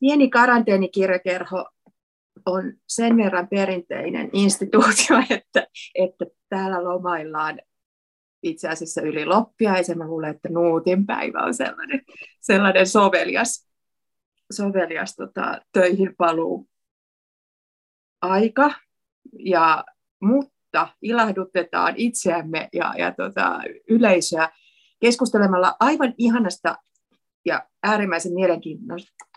pieni karanteenikirjakerho on sen verran perinteinen instituutio, että, että täällä lomaillaan itse asiassa yli loppiaisen. Mä luulen, että Nuutin päivä on sellainen, sellainen sovelias, sovelias tota, töihin paluu aika. Ja, mutta ilahdutetaan itseämme ja, ja tota, yleisöä keskustelemalla aivan ihanasta ja äärimmäisen mielenkiintoisesta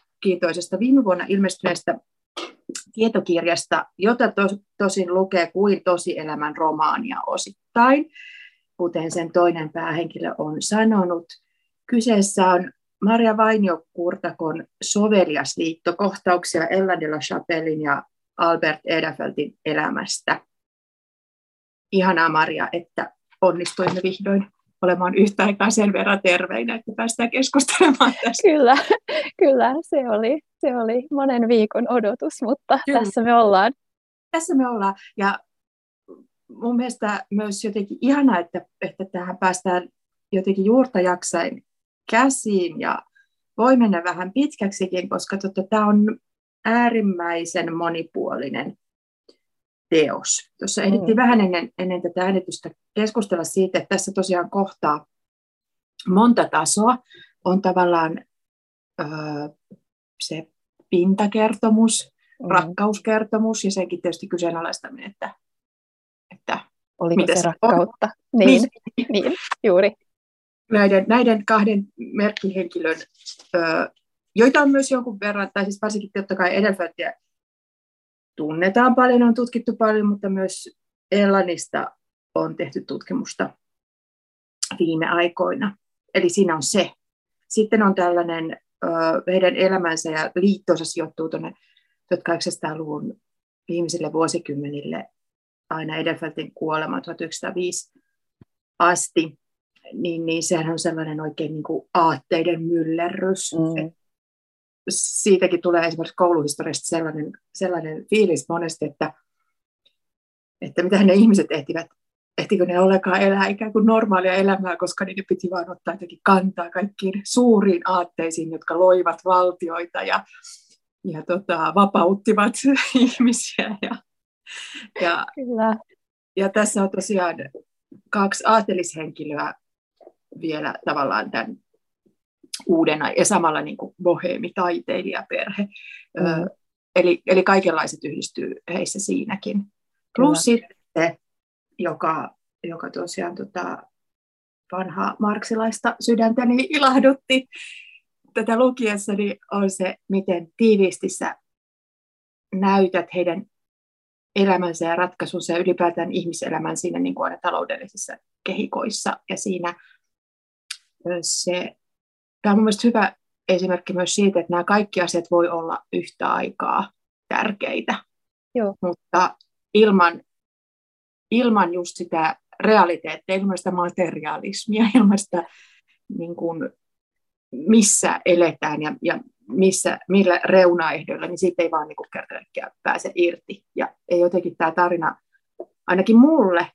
viime vuonna ilmestyneestä tietokirjasta, jota to, tosin lukee kuin tosielämän romaania osittain, kuten sen toinen päähenkilö on sanonut. Kyseessä on Maria Vainio-Kurtakon sovelias liitto kohtauksia Ella de la Chapellin ja Albert Edafeltin elämästä. Ihanaa Maria, että onnistuimme vihdoin olemaan yhtä aikaa sen verran terveinä, että päästään keskustelemaan tästä. Kyllä, kyllä se, oli, se oli monen viikon odotus, mutta kyllä. tässä me ollaan. Tässä me ollaan ja mun mielestä myös jotenkin ihanaa, että, että tähän päästään jotenkin juurta jaksain käsiin ja voi mennä vähän pitkäksikin, koska tota, tämä on äärimmäisen monipuolinen teos. Tuossa mm. ehdittiin vähän ennen, ennen tätä äänitystä keskustella siitä, että tässä tosiaan kohtaa monta tasoa. On tavallaan öö, se pintakertomus, mm. rakkauskertomus ja senkin tietysti kyseenalaistaminen, että, että Oliko se rakkautta? On? Niin, niin. niin, juuri. Näiden, näiden kahden merkkihenkilön, öö, joita on myös jonkun verran, tai siis varsinkin totta kai Edelfeltia tunnetaan paljon, on tutkittu paljon, mutta myös Ellanista on tehty tutkimusta viime aikoina. Eli siinä on se. Sitten on tällainen, heidän elämänsä ja liittonsa sijoittuu tuonne 1800-luvun viimeisille vuosikymmenille aina Edelfeltin kuolema 1905 asti, niin, niin sehän on sellainen oikein niin kuin aatteiden myllerrys. Mm siitäkin tulee esimerkiksi kouluhistoriasta sellainen, sellainen fiilis monesti, että, että mitä ne ihmiset ehtivät, ehtikö ne ollenkaan elää ikään kuin normaalia elämää, koska niiden piti vain ottaa jotenkin kantaa kaikkiin suuriin aatteisiin, jotka loivat valtioita ja, ja tota, vapauttivat ihmisiä. Ja, ja, Kyllä. ja tässä on tosiaan kaksi aatelishenkilöä vielä tavallaan tämän uudena ja samalla niin kuin boheemitaiteilijaperhe. Mm. Ö, eli, eli kaikenlaiset yhdistyy heissä siinäkin. Plus Kyllä. sitten, joka, joka tosiaan tota, vanhaa marksilaista sydäntäni ilahdutti tätä lukiessani, on se, miten tiiviisti sä näytät heidän elämänsä ja ratkaisunsa ja ylipäätään ihmiselämän siinä niin kuin aina taloudellisissa kehikoissa. Ja siinä se tämä on mielestäni hyvä esimerkki myös siitä, että nämä kaikki asiat voi olla yhtä aikaa tärkeitä, Joo. mutta ilman, ilman just sitä realiteettia, ilman sitä materialismia, ilman sitä niin kuin, missä eletään ja, ja missä, millä reunaehdoilla, niin siitä ei vaan niin kerta pääse irti. Ja ei jotenkin tämä tarina, ainakin mulle,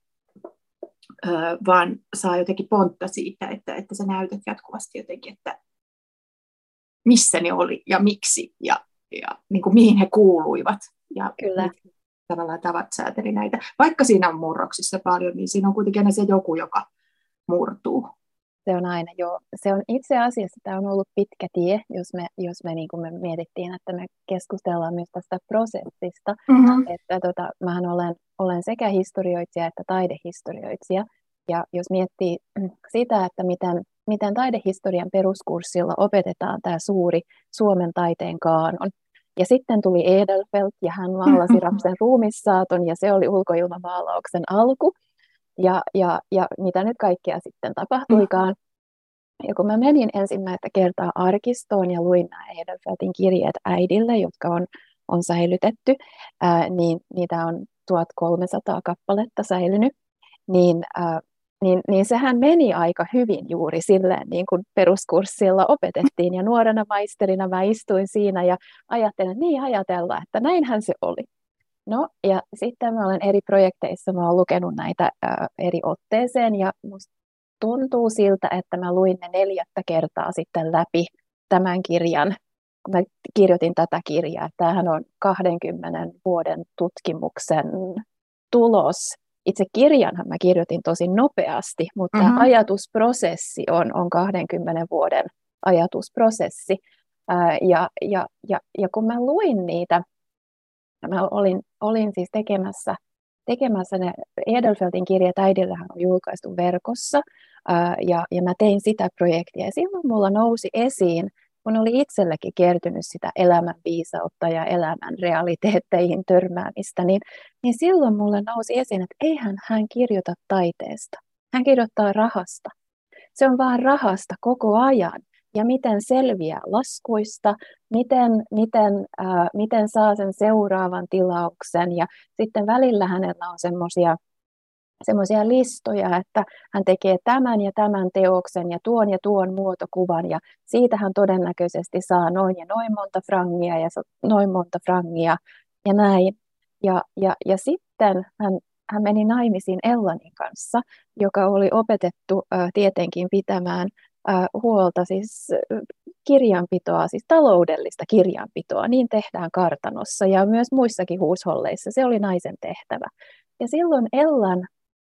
vaan saa jotenkin pontta siitä, että, että sä näytät jatkuvasti jotenkin, että missä ne oli ja miksi ja, ja niin kuin mihin he kuuluivat. Ja Kyllä. tavallaan tavat sääteli näitä. Vaikka siinä on murroksissa paljon, niin siinä on kuitenkin aina se joku, joka murtuu. Se on aina, joo. Se on itse asiassa, tämä on ollut pitkä tie, jos me, jos me, niin kuin me mietittiin, että me keskustellaan myös tästä prosessista. Mm-hmm. Että tota, mähän olen, olen sekä historioitsija että taidehistorioitsija. Ja jos miettii sitä, että miten, miten taidehistorian peruskurssilla opetetaan tämä suuri Suomen taiteen kaanon, ja sitten tuli Edelfelt ja hän maalasi Rapsen ruumissaaton ja se oli ulkoilmamaalauksen alku ja, ja, ja mitä nyt kaikkea sitten tapahtuikaan. Ja kun mä menin ensimmäistä kertaa arkistoon ja luin nämä Edelfeltin kirjeet äidille, jotka on, on säilytetty, ää, niin niitä on 1300 kappaletta säilynyt, niin, ää, niin, niin sehän meni aika hyvin juuri silleen, niin kuin peruskurssilla opetettiin. Ja nuorena maisterina mä istuin siinä ja ajattelin, että niin ajatella, että näinhän se oli. No ja sitten mä olen eri projekteissa, mä olen lukenut näitä ää, eri otteeseen ja musta tuntuu siltä, että mä luin ne neljättä kertaa sitten läpi tämän kirjan mä kirjoitin tätä kirjaa. Tämähän on 20 vuoden tutkimuksen tulos. Itse kirjanhan mä kirjoitin tosi nopeasti, mutta mm-hmm. ajatusprosessi on, on 20 vuoden ajatusprosessi. Ää, ja, ja, ja, ja kun mä luin niitä, mä olin, olin siis tekemässä, tekemässä ne Edelfeltin kirjat, äidillähän on julkaistu verkossa, ja, ja mä tein sitä projektia. Ja silloin mulla nousi esiin kun oli itselläkin kertynyt sitä elämän viisautta ja elämän realiteetteihin törmäämistä, niin, niin silloin mulle nousi esiin, että eihän hän kirjoita taiteesta. Hän kirjoittaa rahasta. Se on vaan rahasta koko ajan. Ja miten selviää laskuista, miten, miten, äh, miten saa sen seuraavan tilauksen. Ja sitten välillä hänellä on semmoisia semmoisia listoja, että hän tekee tämän ja tämän teoksen ja tuon ja tuon muotokuvan ja siitä hän todennäköisesti saa noin ja noin monta frangia ja noin monta frangia ja näin. Ja, ja, ja sitten hän, hän meni naimisiin Ellanin kanssa, joka oli opetettu äh, tietenkin pitämään huolta siis kirjanpitoa, siis taloudellista kirjanpitoa. Niin tehdään kartanossa ja myös muissakin huusholleissa. Se oli naisen tehtävä. Ja silloin Ellan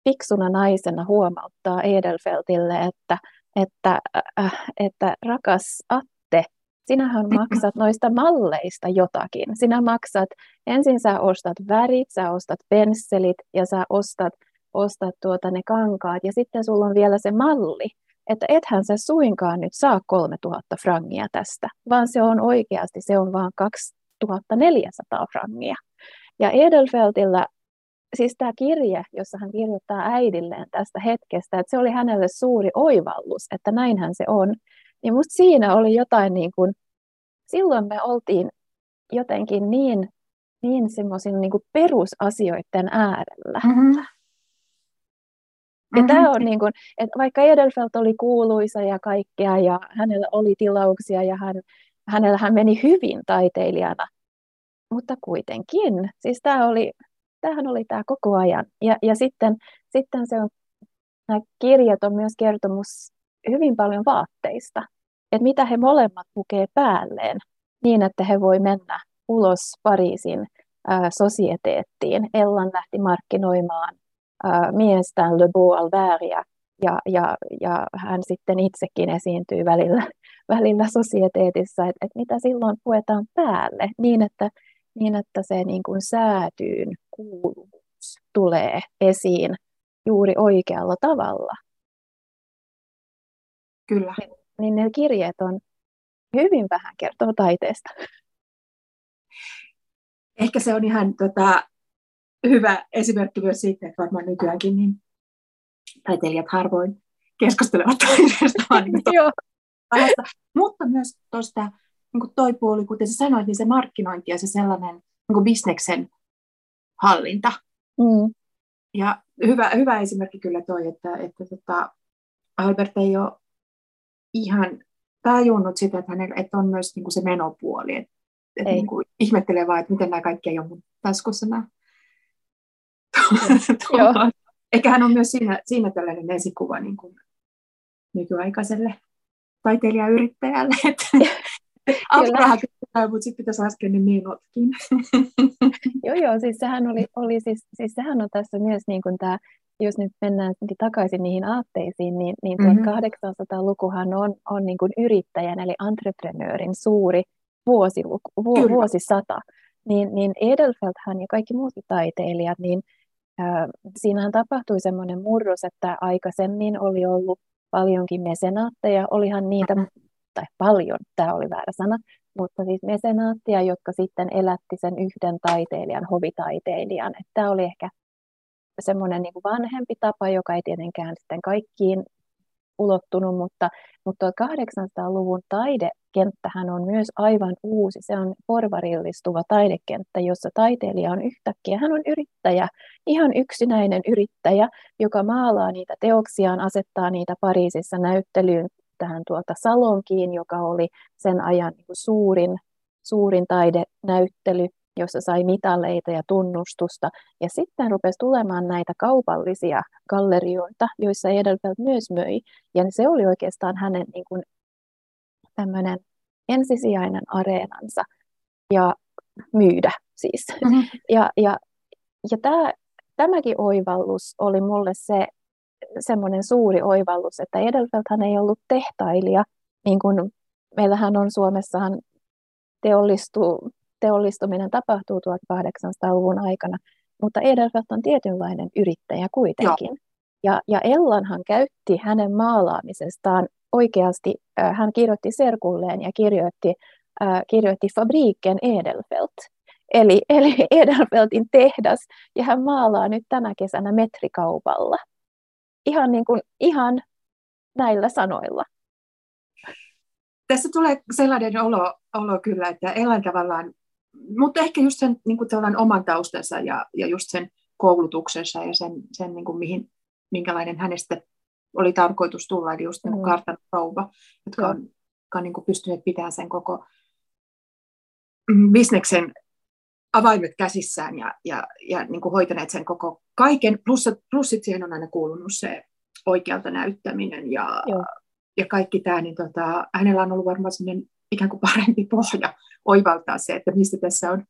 fiksuna naisena huomauttaa Edelfeltille, että, että, äh, että rakas Atte, sinähän maksat noista malleista jotakin. Sinä maksat, ensin sä ostat värit, sä ostat pensselit ja sä ostat, ostat tuota ne kankaat ja sitten sulla on vielä se malli. Että ethän sä suinkaan nyt saa 3000 frangia tästä, vaan se on oikeasti, se on vain 2400 frangia. Ja Edelfeltillä siis tämä kirje, jossa hän kirjoittaa äidilleen tästä hetkestä, että se oli hänelle suuri oivallus, että näinhän se on, niin musta siinä oli jotain niin kuin, silloin me oltiin jotenkin niin, niin semmoisin niin perusasioiden äärellä. Mm-hmm. Ja mm-hmm. tämä on niin kuin, että vaikka Edelfelt oli kuuluisa ja kaikkea ja hänellä oli tilauksia ja hän, hänellä hän meni hyvin taiteilijana, mutta kuitenkin, siis tämä oli, tämähän oli tämä koko ajan. Ja, ja sitten, sitten se on, nämä kirjat on myös kertomus hyvin paljon vaatteista, että mitä he molemmat pukee päälleen niin, että he voi mennä ulos Pariisin ää, sosieteettiin. Ellan lähti markkinoimaan ää, miestään Le Beau Albertia, ja, ja, ja hän sitten itsekin esiintyy välillä, välillä sosieteetissa, että, että mitä silloin puetaan päälle, niin että, niin että se niin kuin säätyyn kuuluvuus tulee esiin juuri oikealla tavalla. Kyllä. Niin, niin ne kirjeet on hyvin vähän kertoo taiteesta. Ehkä se on ihan tota, hyvä esimerkki myös siitä, että varmaan nykyäänkin niin taiteilijat harvoin keskustelevat taiteesta, vaan niin Mutta myös tuosta niin toi puoli, kuten sä sanoit, niin se markkinointi ja se sellainen niin bisneksen hallinta. Mm. Ja hyvä, hyvä esimerkki kyllä toi, että, että tota, Albert ei ole ihan tajunnut sitä, että, hänellä, että on myös niin kuin se menopuoli. Että, että niin kuin ihmettelee vaan, että miten nämä kaikki ei ole mun taskussa nämä. Ehkä hän on myös siinä, siinä tällainen esikuva niin kuin nykyaikaiselle taiteilijayrittäjälle, että apurahat mutta sitten pitäisi laskea ne miinutkin. joo, joo, siis sehän, oli, oli siis, siis sehän on tässä myös niin kuin tämä, jos nyt mennään takaisin niihin aatteisiin, niin, niin mm-hmm. 1800-lukuhan on, on niin kuin yrittäjän eli entreprenöörin suuri vuosiluku, vu, vuosisata. Niin, niin Edelfelthän ja kaikki muut taiteilijat, niin siinähän tapahtui semmoinen murros, että aikaisemmin oli ollut paljonkin mesenaatteja, olihan niitä, tai paljon, tämä oli väärä sana, mutta siis mesenaattia, jotka sitten elätti sen yhden taiteilijan, hovitaiteilijan. Että tämä oli ehkä semmoinen niin vanhempi tapa, joka ei tietenkään sitten kaikkiin ulottunut, mutta, mutta 800-luvun taidekenttähän on myös aivan uusi. Se on porvarillistuva taidekenttä, jossa taiteilija on yhtäkkiä, hän on yrittäjä, ihan yksinäinen yrittäjä, joka maalaa niitä teoksiaan, asettaa niitä Pariisissa näyttelyyn tähän tuota Salonkiin, joka oli sen ajan niin suurin, suurin taidenäyttely, jossa sai mitaleita ja tunnustusta. Ja sitten rupesi tulemaan näitä kaupallisia gallerioita, joissa Edelfelt myös möi. Ja se oli oikeastaan hänen niin kuin, tämmöinen ensisijainen areenansa ja myydä siis. Mm-hmm. Ja, ja, ja tämä, tämäkin oivallus oli mulle se semmoinen suuri oivallus, että Edelfelthän ei ollut tehtailija, niin kuin meillähän on Suomessahan teollistu, teollistuminen tapahtuu 1800-luvun aikana, mutta Edelfelt on tietynlainen yrittäjä kuitenkin. Ja, ja Ellanhan käytti hänen maalaamisestaan oikeasti, äh, hän kirjoitti serkulleen ja kirjoitti, äh, kirjoitti Fabriken Edelfelt. Eli, eli Edelfeltin tehdas, ja hän maalaa nyt tänä kesänä metrikaupalla. Ihan, niin kuin, ihan näillä sanoilla. Tässä tulee sellainen olo, olo kyllä, että Ellan tavallaan, mutta ehkä just sen niin kuin oman taustansa ja, ja just sen koulutuksensa ja sen, sen niin kuin mihin, minkälainen hänestä oli tarkoitus tulla, eli just niin mm. kartan rouva, jotka on, jotka on niin kuin pystyneet pitämään sen koko bisneksen avaimet käsissään ja, ja, ja niin kuin hoitaneet sen koko kaiken. Plus, plus siihen on aina kuulunut se oikealta näyttäminen ja, ja kaikki tämä, niin tota, hänellä on ollut varmaan sellainen ikään kuin parempi pohja oivaltaa se, että mistä tässä on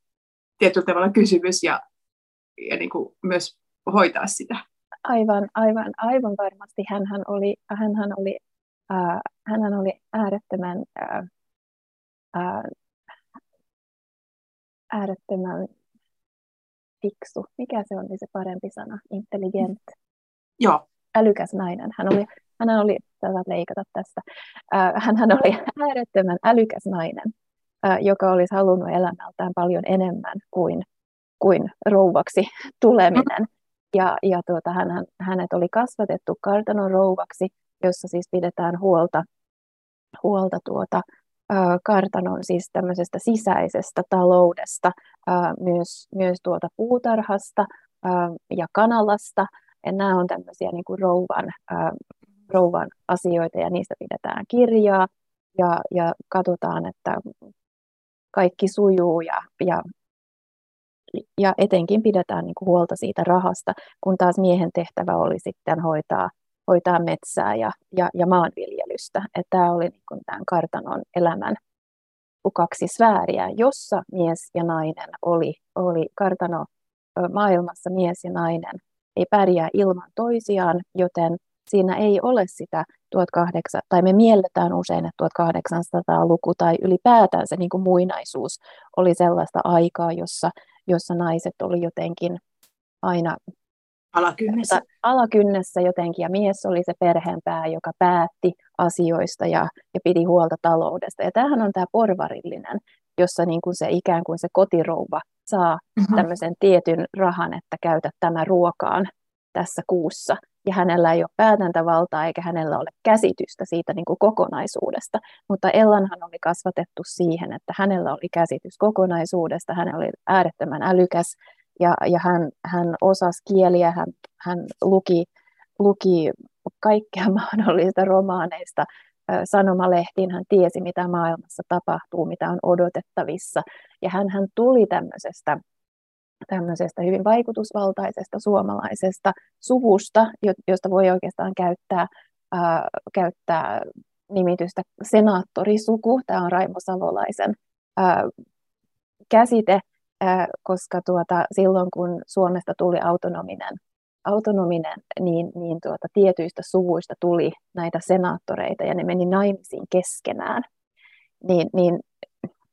tietyllä tavalla kysymys ja, ja niin kuin myös hoitaa sitä. Aivan, aivan, aivan varmasti. Hänhän oli, hänhän oli, äh, hänhän oli äärettömän, äh, äh, äärettömän fiksu. Mikä se on se parempi sana? Intelligent. Joo. Älykäs nainen. Hän oli, hän oli, saat leikata tästä, äh, hän oli äärettömän älykäs nainen, äh, joka olisi halunnut elämältään paljon enemmän kuin, kuin rouvaksi tuleminen. Ja, ja tuota, hän, hänet oli kasvatettu kartanon rouvaksi, jossa siis pidetään huolta, huolta tuota, kartanon siis tämmöisestä sisäisestä taloudesta, myös, myös tuota puutarhasta ja kanalasta. Ja nämä on tämmöisiä niin kuin rouvan, rouvan asioita ja niistä pidetään kirjaa ja, ja katsotaan, että kaikki sujuu ja, ja ja etenkin pidetään niin kuin huolta siitä rahasta, kun taas miehen tehtävä oli sitten hoitaa, hoitaa metsää ja, ja, ja maanviljelystä. Että tämä oli niin kuin tämän kartanon elämän kaksi sfääriä, jossa mies ja nainen oli, oli kartano maailmassa mies ja nainen ei pärjää ilman toisiaan, joten siinä ei ole sitä 1800, tai me mielletään usein, että 1800-luku tai ylipäätään se niin kuin muinaisuus oli sellaista aikaa, jossa jossa naiset oli jotenkin aina alakynnessä. alakynnessä jotenkin, ja mies oli se perheenpää, joka päätti asioista ja, ja piti huolta taloudesta. Ja tämähän on tämä porvarillinen, jossa niin kuin se ikään kuin se kotirouva saa mm-hmm. tämmöisen tietyn rahan, että käytä tämä ruokaan tässä kuussa. Ja hänellä ei ole päätäntävaltaa eikä hänellä ole käsitystä siitä niin kuin kokonaisuudesta. Mutta Ellanhan oli kasvatettu siihen, että hänellä oli käsitys kokonaisuudesta, hän oli äärettömän älykäs ja, ja hän, hän osasi kieliä, hän, hän luki, luki kaikkea mahdollista romaaneista, sanomalehtiin, hän tiesi, mitä maailmassa tapahtuu, mitä on odotettavissa. Ja hän, hän tuli tämmöisestä tämmöisestä hyvin vaikutusvaltaisesta suomalaisesta suvusta, josta voi oikeastaan käyttää, äh, käyttää nimitystä senaattorisuku. Tämä on Raimo Savolaisen äh, käsite, äh, koska tuota, silloin kun Suomesta tuli autonominen, autonominen niin, niin tuota, tietyistä suvuista tuli näitä senaattoreita ja ne meni naimisiin keskenään. Niin, niin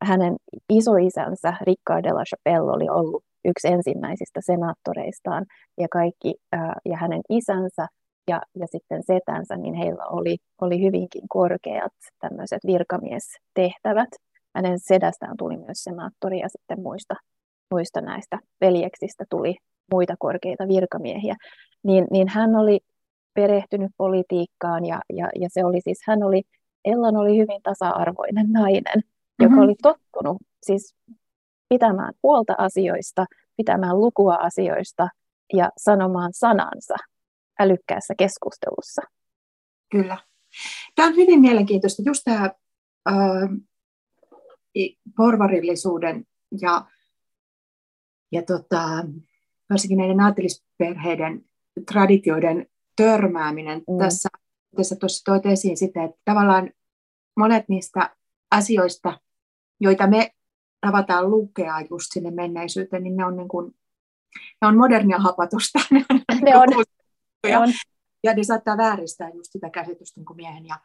hänen isoisänsä Ricard de la Chapelle oli ollut yksi ensimmäisistä senaattoreistaan ja kaikki ja hänen isänsä ja, ja sitten setänsä, niin heillä oli, oli hyvinkin korkeat tämmöiset virkamiestehtävät. Hänen sedästään tuli myös senaattori ja sitten muista, muista näistä veljeksistä tuli muita korkeita virkamiehiä. Niin, niin hän oli perehtynyt politiikkaan ja, ja, ja se oli siis, hän oli, Ellan oli hyvin tasa-arvoinen nainen, joka mm-hmm. oli tottunut siis pitämään huolta asioista, pitämään lukua asioista ja sanomaan sanansa älykkäässä keskustelussa. Kyllä. Tämä on hyvin mielenkiintoista, just tämä äh, porvarillisuuden ja, ja tota, varsinkin näiden aatelisperheiden traditioiden törmääminen. Mm. Tässä, tässä tuossa toit esiin sitä, että tavallaan monet niistä asioista, joita me tavataan lukea just sinne menneisyyteen, niin ne on, niin kuin, ne on modernia hapatusta. Ne on, ne on. Ne on. Ja ne saattaa vääristää just sitä käsitystä niin kuin miehen ja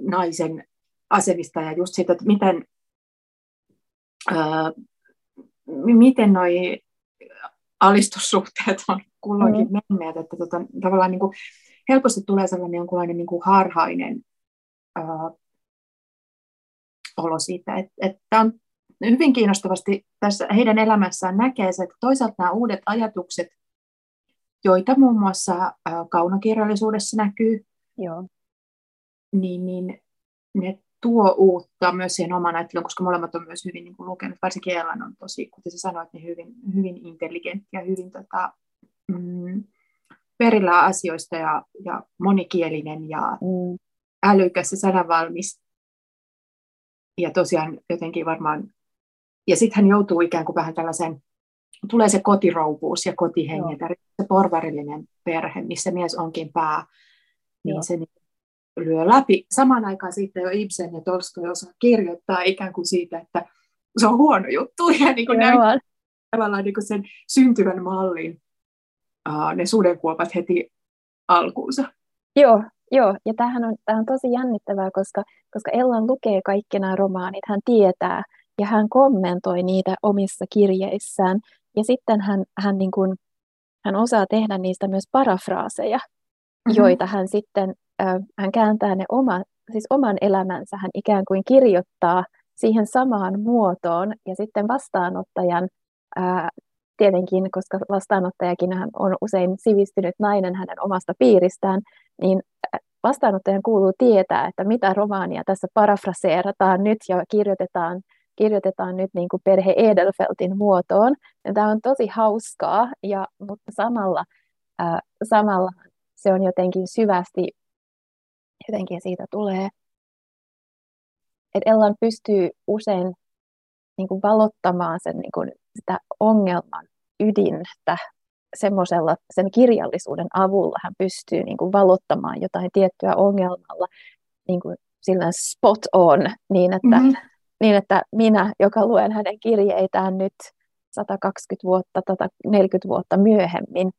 naisen asemista ja just siitä, että miten, ää, miten noi alistussuhteet on kulloinkin mm. menneet, että tota, tavallaan niin kuin, helposti tulee sellainen jonkunlainen niin kuin harhainen ää, olo siitä, että, että on hyvin kiinnostavasti tässä heidän elämässään näkee se, että toisaalta nämä uudet ajatukset, joita muun muassa kaunokirjallisuudessa näkyy, Joo. Niin, niin ne tuo uutta myös siihen oman ajatteluun, koska molemmat on myös hyvin niin kuin lukenut, varsinkin Ellan on tosi, kuten sä sanoit, niin hyvin, hyvin intelligentti ja hyvin tota, mm, perillä asioista ja, ja monikielinen ja mm. älykäs ja sananvalmis. Ja tosiaan jotenkin varmaan, ja sitten hän joutuu ikään kuin vähän tällaisen, tulee se kotirouvuus ja kotihenget, se porvarillinen perhe, missä mies onkin pää, niin Joo. se niin lyö läpi. Samaan aikaan siitä jo Ibsen ja Tolstoi osaa kirjoittaa ikään kuin siitä, että se on huono juttu ja niin kuin näyttää tavallaan niin kuin sen syntyvän mallin uh, ne sudenkuopat heti alkuunsa. Joo, joo. ja tämähän on, tämähän on tosi jännittävää, koska, koska Ellan lukee kaikki nämä romaanit, hän tietää ja hän kommentoi niitä omissa kirjeissään ja sitten hän, hän, niin kuin, hän osaa tehdä niistä myös parafraaseja, mm-hmm. joita hän sitten hän kääntää ne oma, siis oman elämänsä, hän ikään kuin kirjoittaa siihen samaan muotoon ja sitten vastaanottajan, ää, tietenkin, koska vastaanottajakin hän on usein sivistynyt nainen hänen omasta piiristään, niin vastaanottajan kuuluu tietää, että mitä romaania tässä parafraseerataan nyt ja kirjoitetaan, kirjoitetaan nyt niin kuin perhe Edelfeltin muotoon. Ja tämä on tosi hauskaa, ja, mutta samalla, ää, samalla se on jotenkin syvästi jotenkin siitä tulee, että Ellan pystyy usein niin kuin valottamaan sen, niin kuin sitä ongelman ydintä semmoisella sen kirjallisuuden avulla hän pystyy niin kuin valottamaan jotain tiettyä ongelmalla niin kuin sillä spot on, niin että, mm-hmm. niin että minä, joka luen hänen kirjeitään nyt 120 vuotta, 140 vuotta myöhemmin,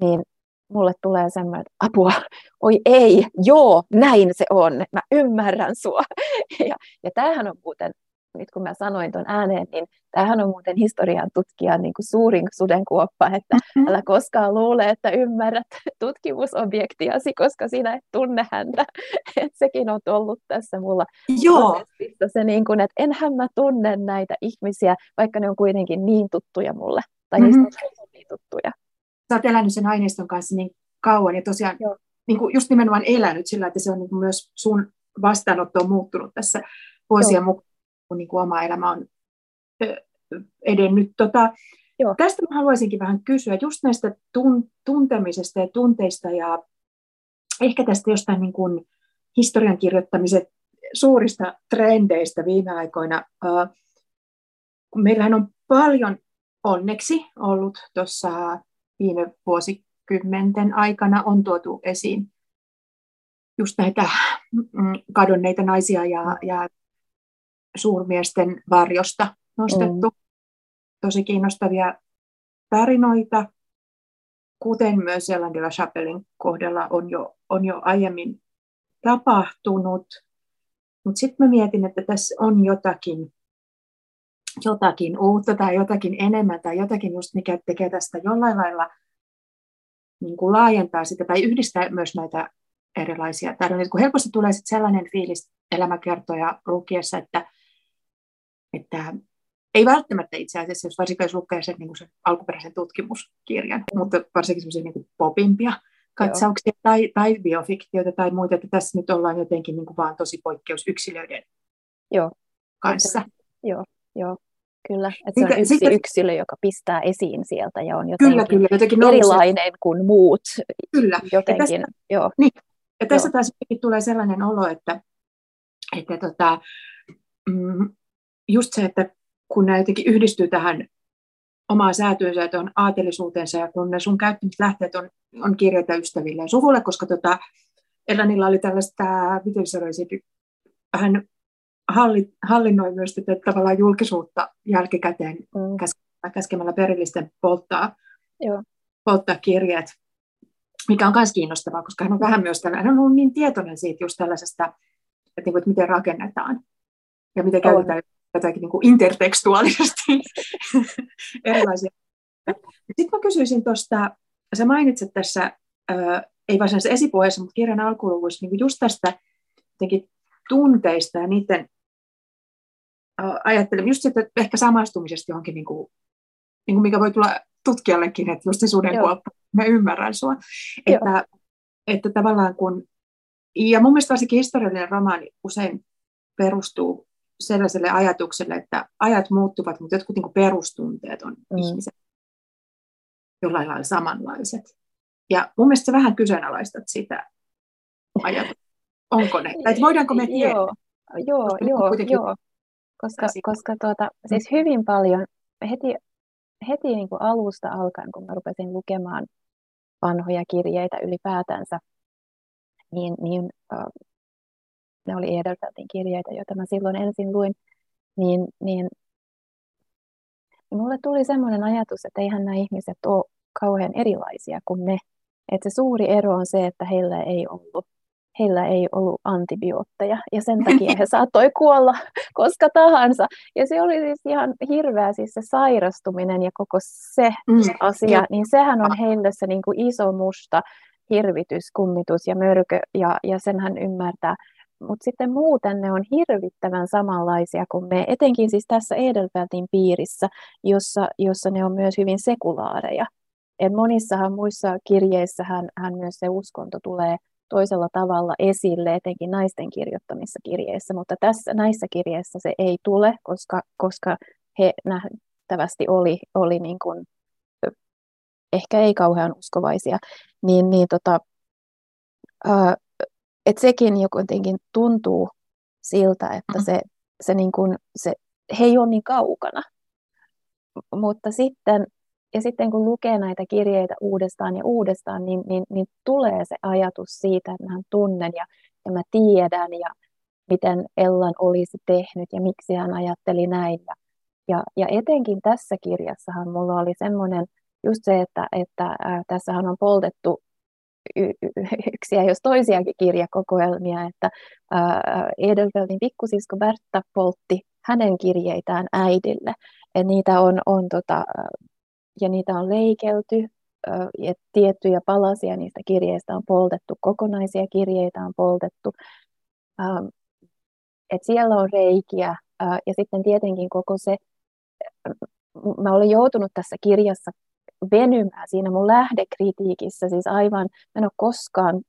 niin mulle tulee semmoinen, että apua, oi ei, joo, näin se on, mä ymmärrän sua. Ja, ja tämähän on muuten, nyt kun mä sanoin tuon ääneen, niin tämähän on muuten historian tutkijan niin kuin suurin sudenkuoppa, että mm-hmm. älä koskaan luule, että ymmärrät tutkimusobjektiasi, koska sinä et tunne häntä. Et sekin on ollut tässä mulla Joo. se, niin kuin, että enhän mä tunne näitä ihmisiä, vaikka ne on kuitenkin niin tuttuja mulle, tai mm-hmm. niistä on niin tuttuja sä oot elänyt sen aineiston kanssa niin kauan ja tosiaan niin kuin just nimenomaan elänyt sillä, että se on niin kuin myös sun vastaanotto on muuttunut tässä vuosien mukaan, kun niin kuin oma elämä on edennyt. Tota, Joo. Tästä mä haluaisinkin vähän kysyä just näistä tun, tuntemisesta ja tunteista ja ehkä tästä jostain niin kuin historian kirjoittamisen suurista trendeistä viime aikoina. Meillähän on paljon onneksi ollut tuossa viime vuosikymmenten aikana on tuotu esiin just näitä mm, kadonneita naisia ja, ja suurmiesten varjosta nostettu. Mm. Tosi kiinnostavia tarinoita, kuten myös Ellen de la Chapelin kohdalla on jo, on jo aiemmin tapahtunut. Mutta sitten mä mietin, että tässä on jotakin jotakin uutta tai jotakin enemmän tai jotakin just mikä tekee tästä jollain lailla niin kuin laajentaa sitä tai yhdistää myös näitä erilaisia tarinoita, kun helposti tulee sit sellainen fiilis elämäkertoja lukiessa, että, että ei välttämättä itse asiassa, jos varsinkin jos lukee sen, niin sen alkuperäisen tutkimuskirjan, mutta varsinkin sellaisia niin popimpia katsauksia tai, tai biofiktioita tai muita, että tässä nyt ollaan jotenkin niin kuin vaan tosi poikkeusyksilöiden Joo. kanssa. Joo, joo. Kyllä, että se on yksi sitten, yksilö, joka pistää esiin sieltä ja on jotenkin, kyllä, kyllä, jotenkin erilainen nousee. kuin muut. Kyllä. Jotenkin, ja tässä, joo. Niin. Ja tässä joo. taas tulee sellainen olo, että, että tota, mm, just se, että kun nämä jotenkin yhdistyy tähän omaan säätyönsä ja tuon aatelisuutensa, ja kun ne sun lähteet on, on kirjoita ystäville ja suvulle, koska tota, Elanilla oli tällaista, miten sanoisin, vähän halli, hallinnoi myös tätä tavallaan julkisuutta jälkikäteen mm. käskemällä perillisten polttaa, Joo. polttaa kirjeet, mikä on myös kiinnostavaa, koska hän on vähän myös tällainen, hän on ollut niin tietoinen siitä just tällaisesta, että, niin kuin, että miten rakennetaan ja miten on. käytetään jotakin niin kuin intertekstuaalisesti erilaisia. Sitten mä kysyisin tuosta, sä mainitsit tässä, ei varsinaisessa esipuheessa, mutta kirjan alkuluvuissa, niin just tästä jotenkin tunteista ja niiden ajattelen just sitä, ehkä samaistumisesta johonkin, niin kuin, niin kuin mikä voi tulla tutkijallekin, että just se sudenkuoppa, mä ymmärrän sua. Että, että tavallaan kun, ja mun mielestä varsinkin historiallinen romaani usein perustuu sellaiselle ajatukselle, että ajat muuttuvat, mutta jotkut niin perustunteet on mm. ihmiset jollain lailla samanlaiset. Ja mun mielestä sä vähän kyseenalaistat sitä ajatusta. Onko ne? Tai voidaanko me tietää? Joo, joo, joo, joo. Koska, koska tuota, siis hyvin paljon heti, heti niin kuin alusta alkaen, kun mä rupesin lukemaan vanhoja kirjeitä ylipäätänsä, niin, niin äh, ne oli Edelfeltin kirjeitä, joita mä silloin ensin luin, niin, niin, niin mulle tuli semmoinen ajatus, että eihän nämä ihmiset ole kauhean erilaisia kuin me. Että se suuri ero on se, että heillä ei ollut heillä ei ollut antibiootteja ja sen takia he saattoi kuolla koska tahansa. Ja se oli siis ihan hirveä siis se sairastuminen ja koko se mm. asia, niin sehän on heille se niin kuin iso musta hirvitys, kummitus ja mörkö ja, ja sen hän ymmärtää. Mutta sitten muuten ne on hirvittävän samanlaisia kuin me, etenkin siis tässä Edelfeltin piirissä, jossa, jossa ne on myös hyvin sekulaareja. Et monissahan muissa kirjeissä hän, hän myös se uskonto tulee toisella tavalla esille, etenkin naisten kirjoittamissa kirjeissä, mutta tässä näissä kirjeissä se ei tule, koska, koska he nähtävästi oli, oli niin kuin, ehkä ei kauhean uskovaisia, niin, niin tota, ää, et sekin jotenkin tuntuu siltä, että se, se, niin kuin, se, he ei ole niin kaukana. Mutta sitten ja sitten kun lukee näitä kirjeitä uudestaan ja uudestaan, niin, niin, niin tulee se ajatus siitä, että mä tunnen ja, ja mä tiedän ja miten Ellan olisi tehnyt ja miksi hän ajatteli näin. Ja, ja, ja etenkin tässä kirjassahan mulla oli semmoinen just se, että, että äh, tässähän on poltettu yksiä, jos toisiakin kirjakokoelmia, että Edelfeltin pikkusisko Bertta poltti hänen kirjeitään äidille. Et niitä on, on tota, ja niitä on leikelty, ja tiettyjä palasia niistä kirjeistä on poltettu, kokonaisia kirjeitä on poltettu. Et siellä on reikiä, ja sitten tietenkin koko se, mä olen joutunut tässä kirjassa venymään siinä mun lähdekritiikissä, siis aivan, mä en ole koskaan,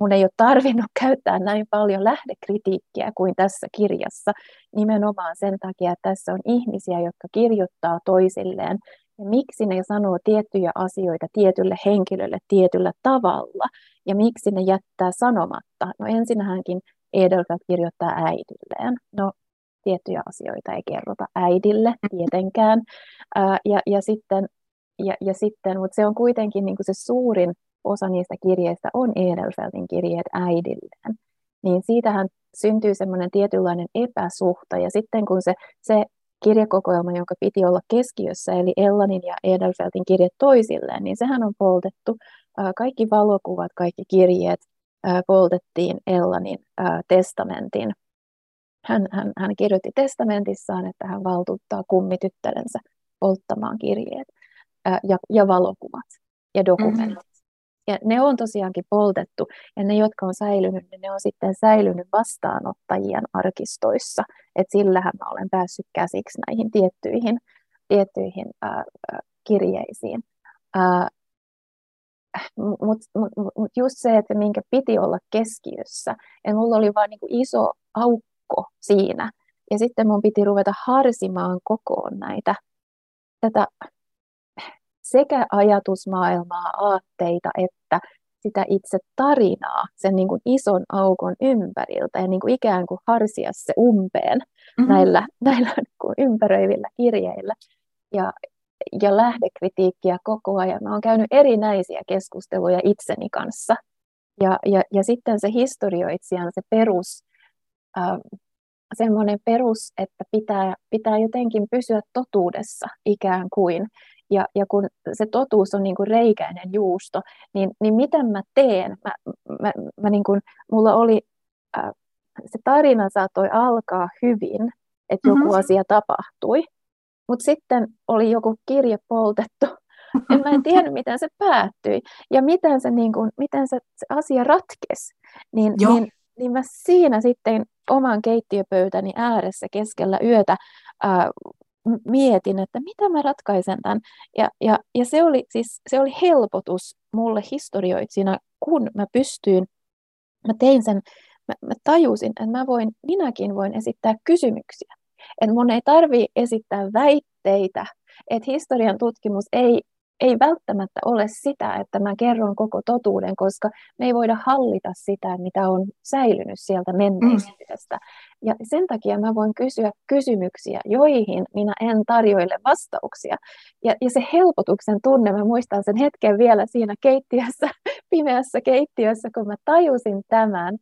mun ei ole tarvinnut käyttää näin paljon lähdekritiikkiä kuin tässä kirjassa, nimenomaan sen takia, että tässä on ihmisiä, jotka kirjoittaa toisilleen ja miksi ne sanoo tiettyjä asioita tietylle henkilölle tietyllä tavalla ja miksi ne jättää sanomatta. No ensinnäkin Edelfelt kirjoittaa äidilleen. No tiettyjä asioita ei kerrota äidille tietenkään. Ää, ja, ja sitten, ja, ja sitten mutta se on kuitenkin niin kuin se suurin osa niistä kirjeistä on Edelfeltin kirjeet äidilleen. Niin siitähän syntyy semmoinen tietynlainen epäsuhta, ja sitten kun se, se kirjakokoelma, jonka piti olla keskiössä, eli Ellanin ja Edelfeltin kirjat toisilleen, niin sehän on poltettu. Kaikki valokuvat, kaikki kirjeet poltettiin Ellanin testamentin. Hän, hän, hän kirjoitti testamentissaan, että hän valtuuttaa kummityttärensä polttamaan kirjeet ja, ja valokuvat ja dokumentit. Mm-hmm. Ja ne on tosiaankin poltettu, ja ne, jotka on säilynyt, niin ne on sitten säilynyt vastaanottajien arkistoissa. Et sillähän mä olen päässyt käsiksi näihin tiettyihin, tiettyihin ää, kirjeisiin. Mutta mut, mut just se, että minkä piti olla keskiössä, ja mulla oli vain niinku iso aukko siinä, ja sitten mun piti ruveta harsimaan kokoon näitä, tätä sekä ajatusmaailmaa, aatteita että sitä itse tarinaa sen niin kuin ison aukon ympäriltä ja niin kuin ikään kuin harsia se umpeen mm-hmm. näillä, näillä niin kuin ympäröivillä kirjeillä. Ja, ja lähdekritiikkiä koko ajan. Mä oon käynyt erinäisiä keskusteluja itseni kanssa. Ja, ja, ja sitten se historioitsijan, se perus, äh, semmoinen perus, että pitää, pitää jotenkin pysyä totuudessa ikään kuin. Ja, ja kun se totuus on niin kuin reikäinen juusto, niin, niin miten mä teen? Mä, mä, mä niin kuin, mulla oli, äh, se tarina saattoi alkaa hyvin, että joku mm-hmm. asia tapahtui, mutta sitten oli joku kirje poltettu. En mä en tiedä, miten se päättyi ja miten se, niin kuin, miten se, se asia ratkesi. Niin, niin, niin mä siinä sitten oman keittiöpöytäni ääressä keskellä yötä ää, mietin, että mitä mä ratkaisen tämän. Ja, ja, ja se, oli, siis, se oli helpotus mulle historioitsina, kun mä pystyin, mä tein sen, mä, mä tajusin, että mä voin, minäkin voin esittää kysymyksiä. Että mun ei tarvi esittää väitteitä, että historian tutkimus ei ei välttämättä ole sitä, että mä kerron koko totuuden, koska me ei voida hallita sitä, mitä on säilynyt sieltä menneisyydestä. Mm. Ja sen takia mä voin kysyä kysymyksiä, joihin minä en tarjoile vastauksia. Ja, ja se helpotuksen tunne, mä muistan sen hetken vielä siinä keittiössä, pimeässä keittiössä, kun mä tajusin tämän,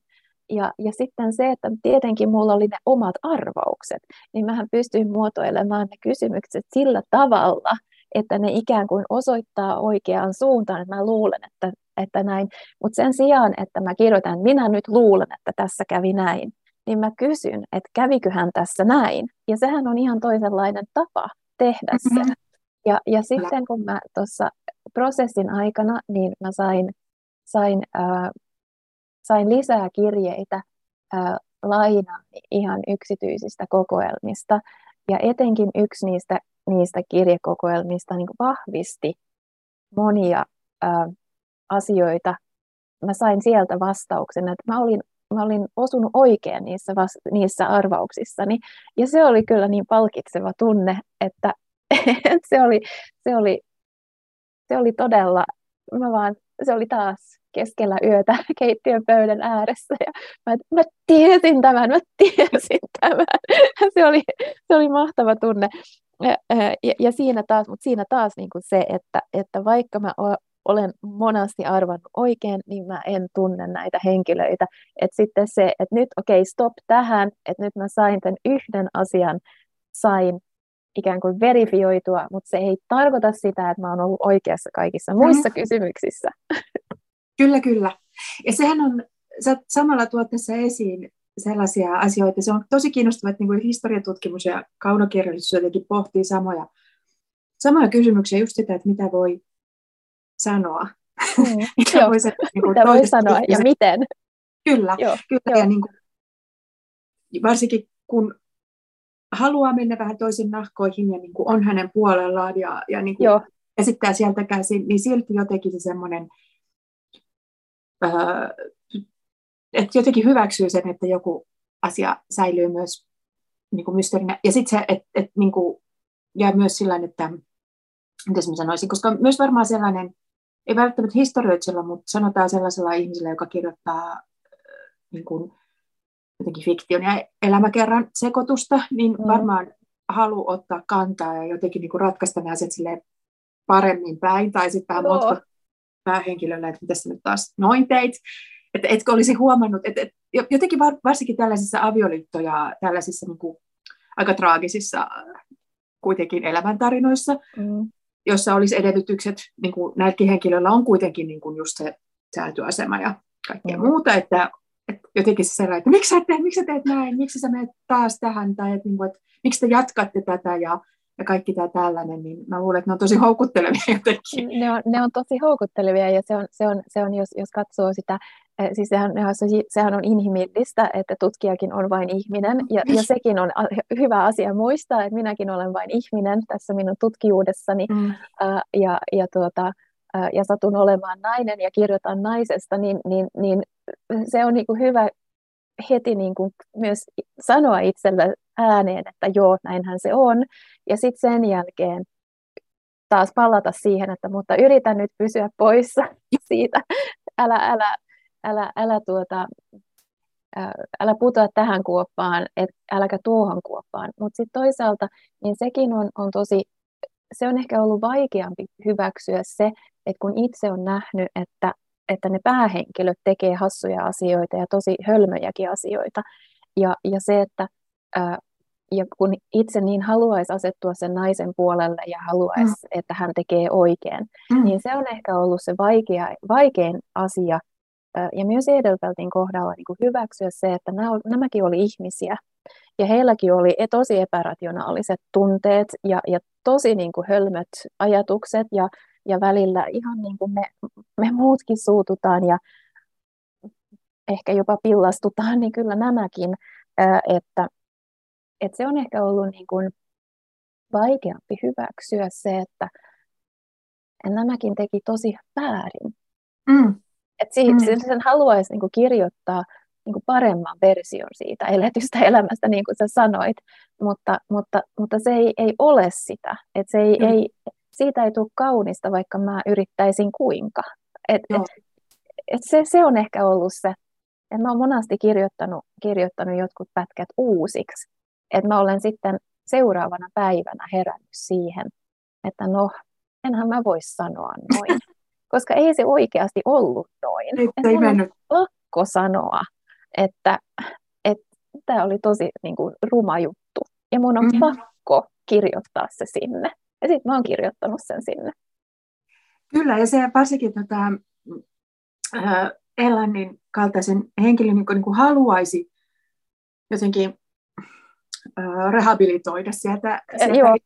ja, ja sitten se, että tietenkin mulla oli ne omat arvaukset, niin mähän pystyin muotoilemaan ne kysymykset sillä tavalla, että ne ikään kuin osoittaa oikeaan suuntaan, että mä luulen, että, että näin. Mutta sen sijaan, että mä kirjoitan, että minä nyt luulen, että tässä kävi näin, niin mä kysyn, että käviköhän tässä näin. Ja sehän on ihan toisenlainen tapa tehdä se. Mm-hmm. Ja, ja sitten kun mä tuossa prosessin aikana, niin mä sain, sain, äh, sain lisää kirjeitä äh, laina ihan yksityisistä kokoelmista. Ja etenkin yksi niistä niistä kirjekokoelmista niin vahvisti monia ää, asioita. Mä sain sieltä vastauksen, että mä olin, mä olin osunut oikein niissä, vas, niissä arvauksissani. Ja se oli kyllä niin palkitseva tunne, että se, oli, se, oli, se oli todella, mä vaan, se oli taas keskellä yötä keittiön pöydän ääressä. Ja mä, mä tiesin tämän, mä tiesin tämän. Se oli, se oli mahtava tunne. Ja, ja, ja siinä taas, mutta siinä taas niin kuin se, että, että vaikka mä olen monasti arvannut oikein, niin mä en tunne näitä henkilöitä. Että sitten se, että nyt okei, okay, stop tähän, että nyt mä sain tämän yhden asian, sain ikään kuin verifioitua, mutta se ei tarkoita sitä, että mä oon ollut oikeassa kaikissa muissa mm. kysymyksissä. Kyllä, kyllä. Ja sehän on, sä samalla tuot tässä esiin sellaisia asioita. Se on tosi kiinnostavaa, että niin historiatutkimus ja kaunokirjallisuus jotenkin pohtii samoja, samoja kysymyksiä, just sitä, että mitä voi sanoa. Mm, mitä voi, niin kuin, mitä voi sanoa ja miten. Kyllä, joo, kyllä. Joo. Ja niin kuin, varsinkin kun haluaa mennä vähän toisen nahkoihin ja niin kuin on hänen puolellaan ja, ja niin kuin esittää sieltä käsin, niin silti jotenkin se semmoinen että jotenkin hyväksyy sen, että joku asia säilyy myös niin kuin mysteerinä. Ja sitten se, että et, niin kuin, jää myös sillä että miten mä sanoisin, koska myös varmaan sellainen, ei välttämättä historioitsella, mutta sanotaan sellaisella ihmisellä, joka kirjoittaa niin kuin, jotenkin fiktion ja elämäkerran sekoitusta, niin mm. varmaan halu ottaa kantaa ja jotenkin niin kuin ratkaista nämä asiat paremmin päin, tai sitten vähän. Päähenkilöllä, että mitä sä nyt taas noin teit. Että etkö olisi huomannut, että, että jotenkin varsinkin tällaisissa avioliitto- ja tällaisissa niin kuin, aika traagisissa kuitenkin elämäntarinoissa, mm. jossa olisi edellytykset, niin kuin näilläkin henkilöillä on kuitenkin niin kuin just se säätyasema ja kaikkea mm. muuta, että, että jotenkin se sellainen, että miksi sä, teet, miksi sä teet näin, miksi sä menet taas tähän, tai että, niin kuin, että miksi te jatkatte tätä, ja ja kaikki tämä tällainen, niin mä luulen, että ne on tosi houkuttelevia jotenkin. Ne on, ne on tosi houkuttelevia ja se on, se on, se on jos, jos katsoo sitä, eh, siis sehän, sehän on inhimillistä, että tutkijakin on vain ihminen ja, ja sekin on hyvä asia muistaa, että minäkin olen vain ihminen tässä minun tutkijuudessani mm. ja, ja, tuota, ja satun olemaan nainen ja kirjoitan naisesta, niin, niin, niin se on niin kuin hyvä heti niin kuin myös sanoa itselle ääneen, että joo, näinhän se on. Ja sitten sen jälkeen taas palata siihen, että mutta yritä nyt pysyä poissa siitä. Älä, älä, älä, älä, tuota, älä putoa tähän kuoppaan, et, äläkä tuohon kuoppaan. Mutta sitten toisaalta, niin sekin on, on tosi, se on ehkä ollut vaikeampi hyväksyä se, että kun itse on nähnyt, että, että ne päähenkilöt tekee hassuja asioita ja tosi hölmöjäkin asioita, ja, ja se, että ja kun itse niin haluaisi asettua sen naisen puolelle ja haluaisi, mm. että hän tekee oikein, mm. niin se on ehkä ollut se vaikea, vaikein asia. Ja myös Edelfeltin kohdalla niin kuin hyväksyä se, että nämä, nämäkin oli ihmisiä. Ja heilläkin oli e, tosi epärationaaliset tunteet ja, ja tosi niin kuin hölmöt ajatukset ja, ja välillä ihan niin kuin me, me muutkin suututaan ja ehkä jopa pillastutaan, niin kyllä nämäkin, että että se on ehkä ollut niin kuin vaikeampi hyväksyä se, että nämäkin teki tosi väärin. Mm. Että si- mm. sen haluaisi niin kuin kirjoittaa niin kuin paremman version siitä eletystä elämästä, niin kuin sä sanoit, mutta, mutta, mutta se ei, ei ole sitä. Et se ei, mm. ei, siitä ei tule kaunista, vaikka mä yrittäisin kuinka. Et, et, et se, se on ehkä ollut se, että mä oon monasti kirjoittanut, kirjoittanut jotkut pätkät uusiksi, että mä olen sitten seuraavana päivänä herännyt siihen, että no, enhän mä voi sanoa noin. Koska ei se oikeasti ollut noin. Ei, ei mennyt. pakko sanoa, että, että tämä oli tosi niin kuin, ruma juttu. Ja mun on mm-hmm. pakko kirjoittaa se sinne. Ja sitten mä oon kirjoittanut sen sinne. Kyllä, ja se varsinkin tota, äh, Ellanin kaltaisen henkilön niin kuin, niin kuin haluaisi jotenkin rehabilitoida sieltä, sieltä Joo.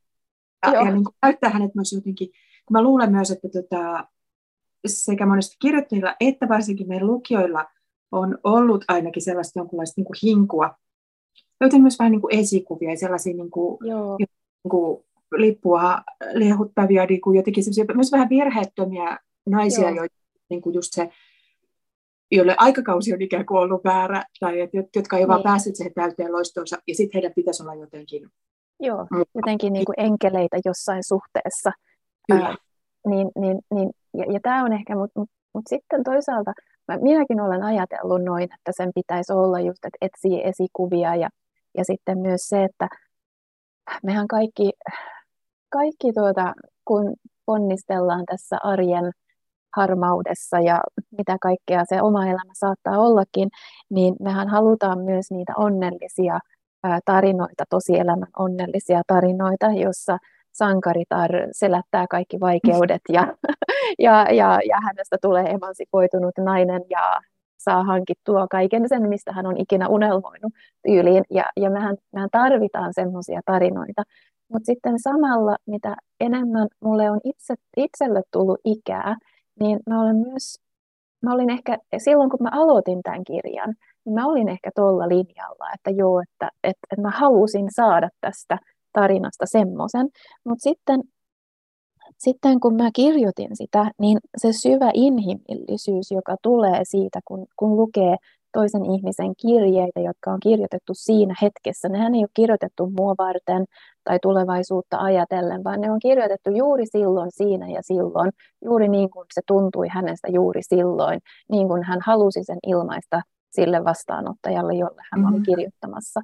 ja, Joo. ja niin kuin näyttää hänet myös jotenkin. Mä luulen myös, että tota, sekä monesti kirjoittajilla että varsinkin meidän lukijoilla on ollut ainakin sellaista jonkunlaista niin kuin hinkua, joten myös vähän niin kuin esikuvia ja sellaisia niin kuin, niin kuin lippua liehuttavia, niin kuin jotenkin myös vähän virheettömiä naisia, joita niin kuin just se joille aikakausi on ikään kuin ollut väärä, tai et, jotka ei niin. vaan päässeet siihen täyteen loistoonsa, ja sitten heidän pitäisi olla jotenkin... Joo, jotenkin niin kuin enkeleitä jossain suhteessa. Kyllä. Ää, niin, niin, niin, ja, ja tämä on ehkä, mutta mut, mut sitten toisaalta, mä, minäkin olen ajatellut noin, että sen pitäisi olla just, että etsii esikuvia, ja, ja sitten myös se, että mehän kaikki, kaikki tuota, kun ponnistellaan tässä arjen harmaudessa ja mitä kaikkea se oma elämä saattaa ollakin, niin mehän halutaan myös niitä onnellisia tarinoita, tosielämän onnellisia tarinoita, jossa sankaritar selättää kaikki vaikeudet ja, ja, ja, ja hänestä tulee emansipoitunut nainen ja saa hankittua kaiken sen, mistä hän on ikinä unelmoinut tyyliin. Ja, ja mehän, mehän tarvitaan semmoisia tarinoita. Mutta sitten samalla, mitä enemmän mulle on itse, itselle tullut ikää, niin mä olen myös, mä olin ehkä, silloin kun mä aloitin tämän kirjan, niin mä olin ehkä tuolla linjalla, että joo, että, että, että mä halusin saada tästä tarinasta semmoisen, mutta sitten, sitten kun mä kirjoitin sitä, niin se syvä inhimillisyys, joka tulee siitä, kun, kun lukee toisen ihmisen kirjeitä, jotka on kirjoitettu siinä hetkessä. Nehän ei ole kirjoitettu mua varten tai tulevaisuutta ajatellen, vaan ne on kirjoitettu juuri silloin, siinä ja silloin, juuri niin kuin se tuntui hänestä juuri silloin, niin kuin hän halusi sen ilmaista sille vastaanottajalle, jolle hän mm-hmm. oli kirjoittamassa.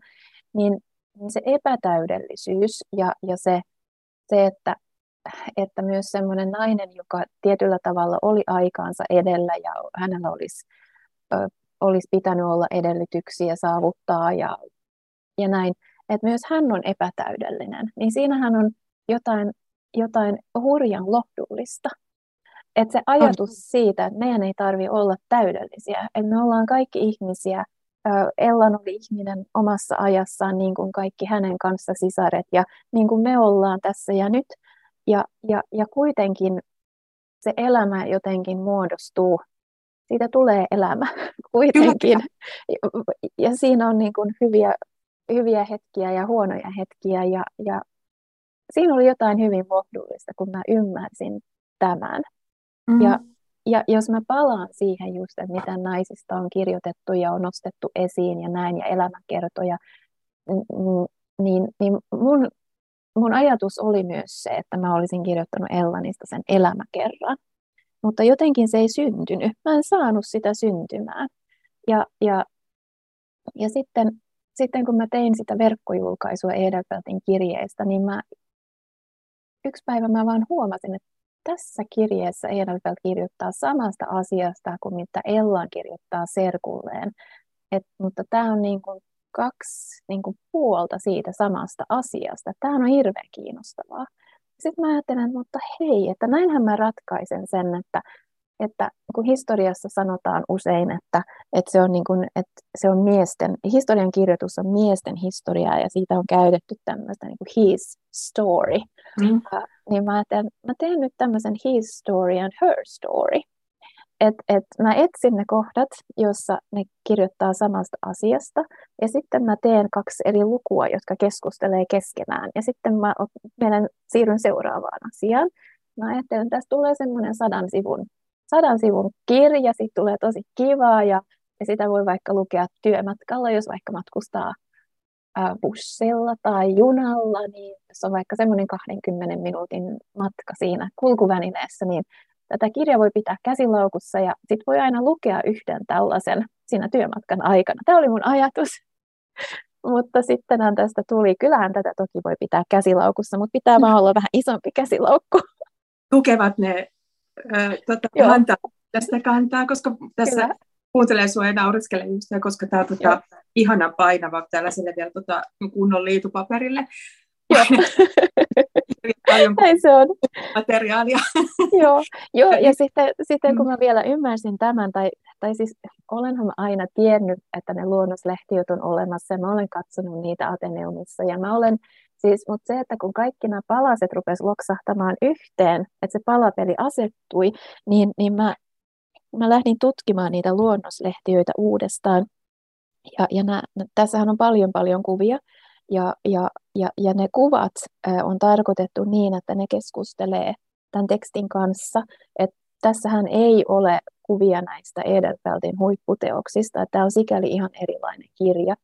Niin, niin se epätäydellisyys ja, ja se, se että, että myös semmoinen nainen, joka tietyllä tavalla oli aikaansa edellä ja hänellä olisi olisi pitänyt olla edellytyksiä saavuttaa ja, ja näin, että myös hän on epätäydellinen, niin siinähän on jotain, jotain hurjan lohdullista. Että se ajatus siitä, että meidän ei tarvitse olla täydellisiä, että me ollaan kaikki ihmisiä, Ellan oli ihminen omassa ajassaan, niin kuin kaikki hänen kanssa sisaret, ja niin kuin me ollaan tässä ja nyt. Ja, ja, ja kuitenkin se elämä jotenkin muodostuu siitä tulee elämä kuitenkin. Ja siinä on niin kuin hyviä, hyviä hetkiä ja huonoja hetkiä. Ja, ja siinä oli jotain hyvin lohdullista, kun mä ymmärsin tämän. Mm-hmm. Ja, ja jos mä palaan siihen just, että mitä naisista on kirjoitettu ja on nostettu esiin ja näin ja elämäkertoja, niin, niin mun, mun ajatus oli myös se, että mä olisin kirjoittanut Ellanista sen elämäkerran. Mutta jotenkin se ei syntynyt. Mä en saanut sitä syntymään. Ja, ja, ja sitten, sitten kun mä tein sitä verkkojulkaisua Edelfeltin kirjeestä, niin mä, yksi päivä mä vaan huomasin, että tässä kirjeessä Edelfelt kirjoittaa samasta asiasta kuin mitä Ellan kirjoittaa Serkulleen. Et, mutta tämä on niin kuin kaksi niin kuin puolta siitä samasta asiasta. Tämähän on hirveän kiinnostavaa. Sitten mä ajattelen, mutta hei, että näinhän mä ratkaisen sen, että, että kun historiassa sanotaan usein, että, että, se on niin kuin, että se on miesten, historian kirjoitus on miesten historiaa ja siitä on käytetty tämmöistä niin kuin his story, mm. uh, niin mä, ajattelen, mä teen nyt tämmöisen his story and her story. Et, et mä etsin ne kohdat, jossa ne kirjoittaa samasta asiasta, ja sitten mä teen kaksi eri lukua, jotka keskustelee keskenään, ja sitten mä menen, siirryn seuraavaan asiaan. Mä ajattelen, että tästä tulee semmoinen sadan sivun, sadan sivun kirja, siitä tulee tosi kivaa, ja, ja sitä voi vaikka lukea työmatkalla, jos vaikka matkustaa bussilla tai junalla, niin jos on vaikka semmoinen 20 minuutin matka siinä kulkuvälineessä, niin tätä kirjaa voi pitää käsilaukussa ja sit voi aina lukea yhden tällaisen siinä työmatkan aikana. Tämä oli mun ajatus. mutta sitten tästä tuli, kyllähän tätä toki voi pitää käsilaukussa, mutta pitää vaan olla vähän isompi käsilaukku. Tukevat ne äh, tota, kantaa, tästä kantaa, koska tässä Kyllä. kuuntelee sinua ja naureskelee just, koska tämä on tota, ihana painava tällaiselle vielä tota, kunnon liitupaperille. paljon Näin se on. materiaalia. joo, joo, ja sitten, sitten kun mä vielä ymmärsin tämän, tai, tai siis olenhan mä aina tiennyt, että ne luonnoslehtiöt on olemassa, ja mä olen katsonut niitä Ateneumissa, ja mä olen Siis, mutta se, että kun kaikki nämä palaset rupes loksahtamaan yhteen, että se palapeli asettui, niin, niin mä, mä lähdin tutkimaan niitä luonnoslehtiöitä uudestaan. Ja, ja nää, tässähän on paljon paljon kuvia, ja, ja, ja, ja ne kuvat on tarkoitettu niin, että ne keskustelee tämän tekstin kanssa. Et tässähän ei ole kuvia näistä Edelfeltin huipputeoksista. Tämä on sikäli ihan erilainen kirja.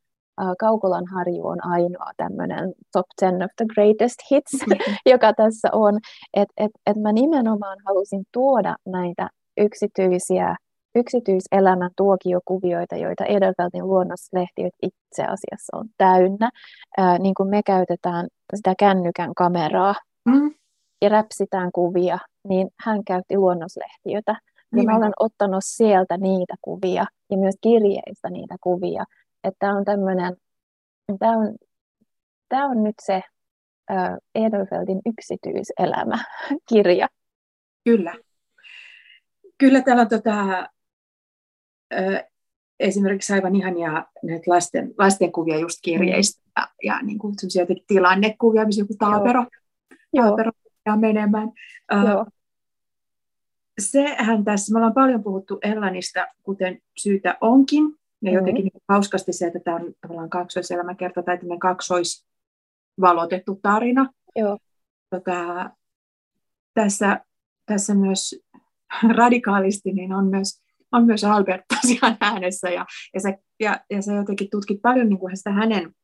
Kaukolan harju on ainoa tämmöinen top 10 of the greatest hits, mm-hmm. joka tässä on. Että et, et mä nimenomaan halusin tuoda näitä yksityisiä yksityiselämän tuokiokuvioita, joita Edelfeltin luonnoslehtiöt itse asiassa on täynnä. Ää, niin kuin me käytetään sitä kännykän kameraa mm. ja räpsitään kuvia, niin hän käytti luonnoslehtiötä. Ja mä olen ottanut sieltä niitä kuvia ja myös kirjeistä niitä kuvia. Että on tämmöinen, tämä on, tämä on nyt se äh, Edelfeltin yksityiselämä-kirja. Kyllä. Kyllä täällä on tota, esimerkiksi aivan ihania näitä lasten, lastenkuvia just kirjeistä mm. ja, ja niin kuin jotenkin tilannekuvia, missä joku taapero, taapero ja menemään. Joo. sehän tässä, me ollaan paljon puhuttu Ellanista, kuten syytä onkin, ja jotenkin niin hauskasti se, että tämä on tavallaan kaksoiselämäkerta tai tämmöinen kaksoisvalotettu tarina. Joo. Tota, tässä, tässä myös radikaalisti niin on myös on myös Albert tosiaan äänessä ja, ja, sä, ja, ja sä jotenkin tutkit paljon niin kuin sitä hänen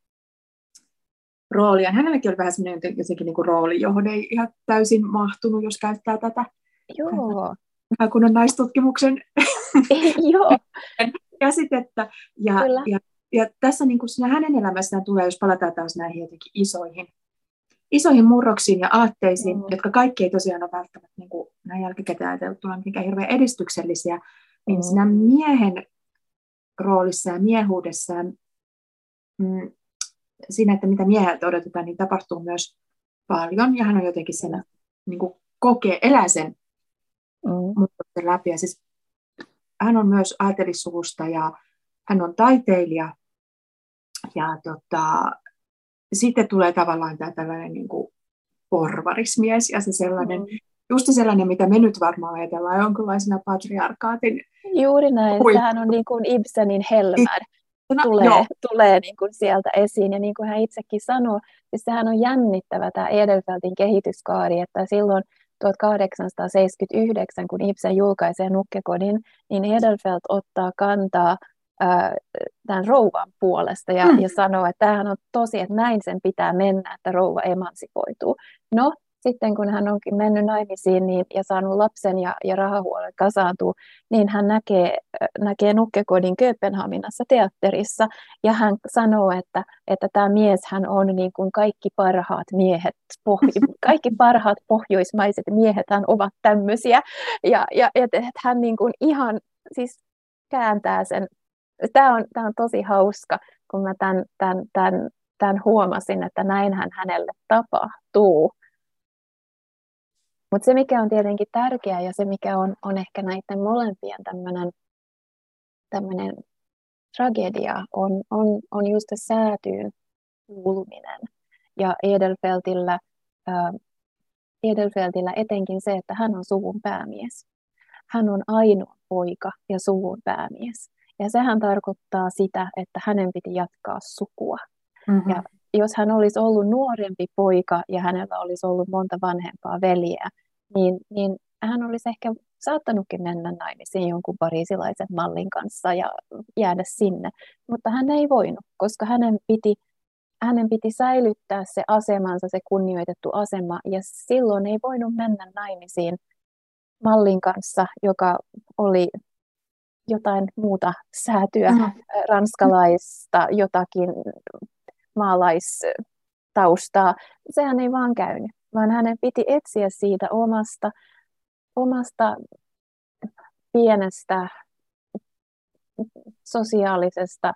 rooliaan. Hänelläkin oli vähän sellainen jotenkin niin kuin rooli, johon ei ihan täysin mahtunut, jos käyttää tätä. Joo. Vähän kun on naistutkimuksen Joo. käsitettä. Ja, ja, ja tässä niin kuin siinä hänen elämässään tulee, jos palataan taas näihin jotenkin isoihin, isoihin murroksiin ja aatteisiin, mm. jotka kaikki ei tosiaan ole välttämättä niin kuin näin jälkikäteen ajateltuna mitenkään hirveän edistyksellisiä, niin siinä miehen roolissa ja miehuudessa mm, siinä, että mitä mieheltä odotetaan, niin tapahtuu myös paljon. Ja hän on jotenkin sen, niin kuin kokee, elää sen mm. läpi. Ja siis hän on myös aatelissuvusta ja hän on taiteilija. Ja tota, sitten tulee tavallaan tämä tällainen niin kuin porvarismies ja se sellainen mm just sellainen, mitä me nyt varmaan ajatellaan jonkinlaisena patriarkaatin. Juuri näin, Hui. sehän on niin kuin Ibsenin Helmer. No, tulee, tulee niin kuin sieltä esiin. Ja niin kuin hän itsekin sanoi, siis sehän on jännittävä tämä Edelfeltin kehityskaari, että silloin 1879, kun Ibsen julkaisee Nukkekodin, niin Edelfelt ottaa kantaa tämän rouvan puolesta ja, mm. ja sanoo, että tämähän on tosi, että näin sen pitää mennä, että rouva emansipoituu. No, sitten kun hän onkin mennyt naimisiin niin, ja saanut lapsen ja, ja rahahuolet kasaantuu, niin hän näkee, näkee Nukkekodin Kööpenhaminassa teatterissa ja hän sanoo, että, että tämä mies hän on niin kuin kaikki parhaat miehet, pohj- kaikki parhaat pohjoismaiset miehet hän ovat tämmöisiä ja, ja että hän niin kuin ihan siis kääntää sen. Tämä on, tämä on tosi hauska, kun mä tämän, tämän, tämän, tämän huomasin, että näinhän hänelle tapahtuu. Mutta se, mikä on tietenkin tärkeää ja se, mikä on, on ehkä näiden molempien tämmöinen tämmöinen tragedia, on, on, on just se säätyyn kuuluminen. Ja Edelfeltillä, äh, Edelfeltillä etenkin se, että hän on suvun päämies. Hän on ainoa poika ja suvun päämies. Ja sehän tarkoittaa sitä, että hänen piti jatkaa sukua. Mm-hmm. Ja jos hän olisi ollut nuorempi poika ja hänellä olisi ollut monta vanhempaa veljeä, niin, niin hän olisi ehkä saattanutkin mennä naimisiin jonkun pariisilaisen mallin kanssa ja jäädä sinne, mutta hän ei voinut, koska hänen piti, hänen piti säilyttää se asemansa, se kunnioitettu asema, ja silloin ei voinut mennä naimisiin mallin kanssa, joka oli jotain muuta säätyä, mm. ranskalaista, jotakin maalaistaustaa. Sehän ei vaan käynyt, vaan hänen piti etsiä siitä omasta, omasta pienestä sosiaalisesta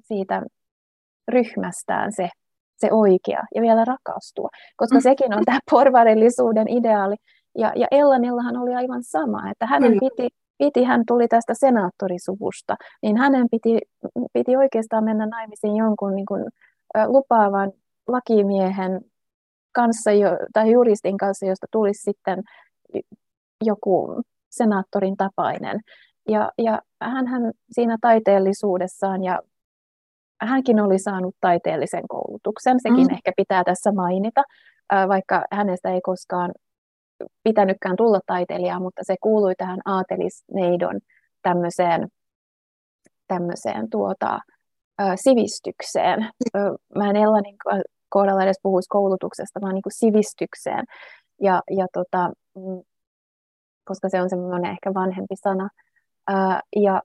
siitä ryhmästään se, se oikea ja vielä rakastua, koska mm. sekin on tämä porvarillisuuden ideaali. Ja, ja Ellanillahan oli aivan sama, että hänen piti, piti, hän tuli tästä senaattorisuvusta, niin hänen piti, piti oikeastaan mennä naimisiin jonkun niin kuin, lupaavan lakimiehen kanssa jo, tai juristin kanssa, josta tulisi sitten joku senaattorin tapainen. Ja, ja hän, hän siinä taiteellisuudessaan ja hänkin oli saanut taiteellisen koulutuksen, sekin mm. ehkä pitää tässä mainita, vaikka hänestä ei koskaan pitänytkään tulla taiteilijaa, mutta se kuului tähän aatelisneidon tämmöiseen, tämmöiseen tuota, sivistykseen. Mä en Ellanin kohdalla edes puhuisi koulutuksesta, vaan niin kuin sivistykseen. Ja, ja tota, mm, koska se on semmoinen ehkä vanhempi sana. Ää, ja,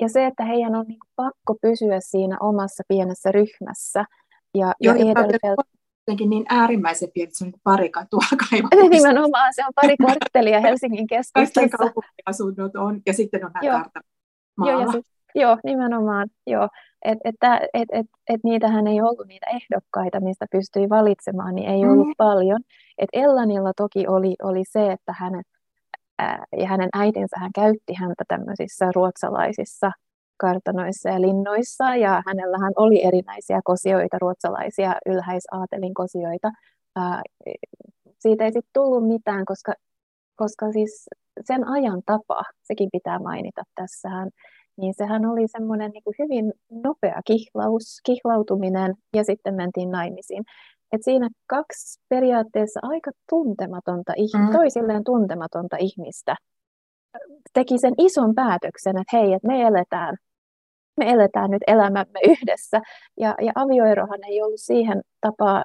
ja se, että heidän on niin pakko pysyä siinä omassa pienessä ryhmässä. Ja, Joo, ja Edelfeld... jotenkin niin äärimmäisen pieni, se on niin pari katua Nimenomaan, se on pari kvarttelia Helsingin keskustassa. Kaikki kaupunkiasunnot on, ja sitten on nämä Joo, ja sit, joo, nimenomaan, joo. Et, et, et, et, et niitähän ei ollut niitä ehdokkaita, mistä pystyi valitsemaan, niin ei ollut mm. paljon. Et Ellanilla toki oli, oli se, että hänet, ää, ja hänen äitinsä hän käytti häntä tämmöisissä ruotsalaisissa kartanoissa ja linnoissa, ja hänellähän oli erinäisiä kosioita, ruotsalaisia ylhäisaatelin kosioita. Ää, siitä ei sitten tullut mitään, koska, koska siis sen ajan tapa, sekin pitää mainita tässähän, niin sehän oli semmoinen niin kuin hyvin nopea kihlaus, kihlautuminen ja sitten mentiin naimisiin. Et siinä kaksi periaatteessa aika tuntematonta, mm. toisilleen tuntematonta ihmistä teki sen ison päätöksen, että hei, että me eletään, me eletään nyt elämämme yhdessä. Ja, ja avioerohan ei ollut siihen tapaa,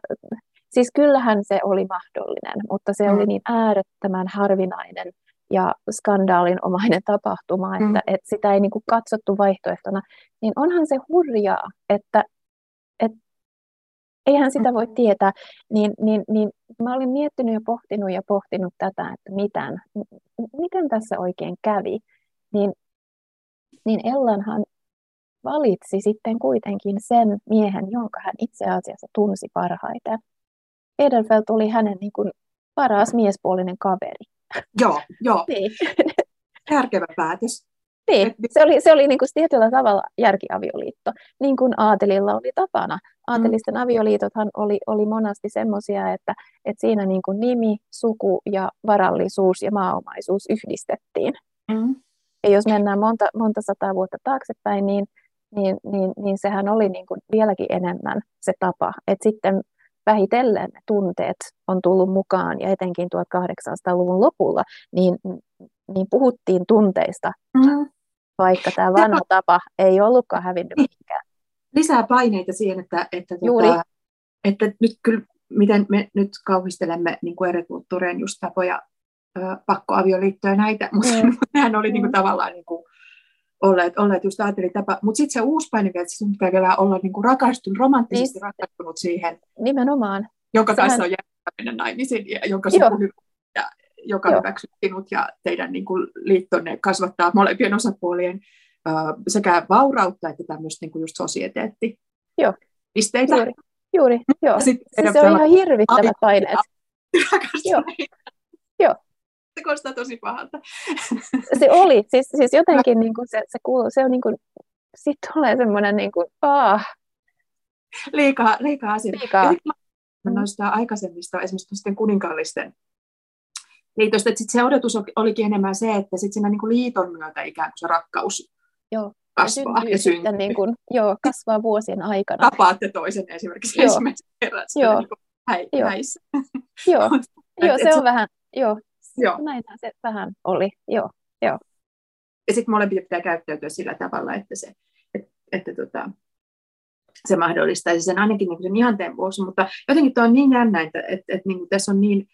siis kyllähän se oli mahdollinen, mutta se mm. oli niin äärettömän harvinainen ja skandaalinomainen tapahtuma, että, mm. että sitä ei niin kuin katsottu vaihtoehtona, niin onhan se hurjaa, että, että eihän sitä voi tietää, niin, niin, niin mä olin miettinyt ja pohtinut ja pohtinut tätä, että mitään, miten tässä oikein kävi, niin, niin Ellanhan valitsi sitten kuitenkin sen miehen, jonka hän itse asiassa tunsi parhaiten. Edelfelt oli hänen niin kuin paras miespuolinen kaveri. Joo, joo. Niin. Järkevä päätös. Niin, se oli, se oli niin kuin tietyllä tavalla järkiavioliitto, niin kuin aatelilla oli tapana. Aatelisten mm. avioliitothan oli, oli monasti semmoisia, että, että siinä niin kuin nimi, suku ja varallisuus ja maaomaisuus yhdistettiin. Mm. Ja jos mennään monta, monta sataa vuotta taaksepäin, niin, niin, niin, niin sehän oli niin kuin vieläkin enemmän se tapa. että sitten vähitellen tunteet on tullut mukaan ja etenkin 1800-luvun lopulla, niin, niin puhuttiin tunteista, mm. vaikka tämä vanha tapa ei ollutkaan hävinnyt mihinkään. Lisää paineita siihen, että, että, Juuri. Tuota, että nyt kyllä, miten me nyt kauhistelemme niin kuin eri kulttuurien just tapoja, pakkoavioliittoja näitä, mutta mm. nehän oli niin kuin, tavallaan niin kuin, olleet, olleet just tapa. Mutta sitten se uusi paine vielä, että sinun pitää olla niinku rakastunut, romanttisesti niin, rakastunut siihen. Nimenomaan. Jonka Sehän... kanssa on mennä naimisiin ja jonka suku ja joka hyväksyy sinut ja teidän niin kuin, liittonne kasvattaa molempien osapuolien sekä vaurautta että tämmöistä niin kuin just sosieteetti. Joo. Pisteitä. Juuri, juuri joo. Siis se on ihan hirvittävät paineet. Joo. Joo. Se kuulostaa tosi pahalta. Se oli, siis, siis jotenkin niin kuin se, se, kuuluu, se on niin kuin, sitten tulee semmoinen niin kuin, ah. Liikaa, liikaa asioita. Liikaa. Noista aikaisemmista, esimerkiksi kuninkaallisten liitosta, että sit se odotus olikin enemmän se, että sit siinä niin liiton myötä ikään kuin se rakkaus Joo. kasvaa ja, ja syntyy. Niin kuin, joo, kasvaa vuosien aikana. Tapaatte toisen esimerkiksi joo. ensimmäisen kerran joo. Niin häi, joo. häissä. Joo, joo se on vähän, joo, joo. näinhän se vähän oli, joo. joo. Ja sitten molempia pitää käyttäytyä sillä tavalla, että se, että, että tota, se mahdollistaisi sen ainakin niin sen ihanteen vuosi, mutta jotenkin tuo on niin jännä, että, että, että, että niin kuin tässä on niin,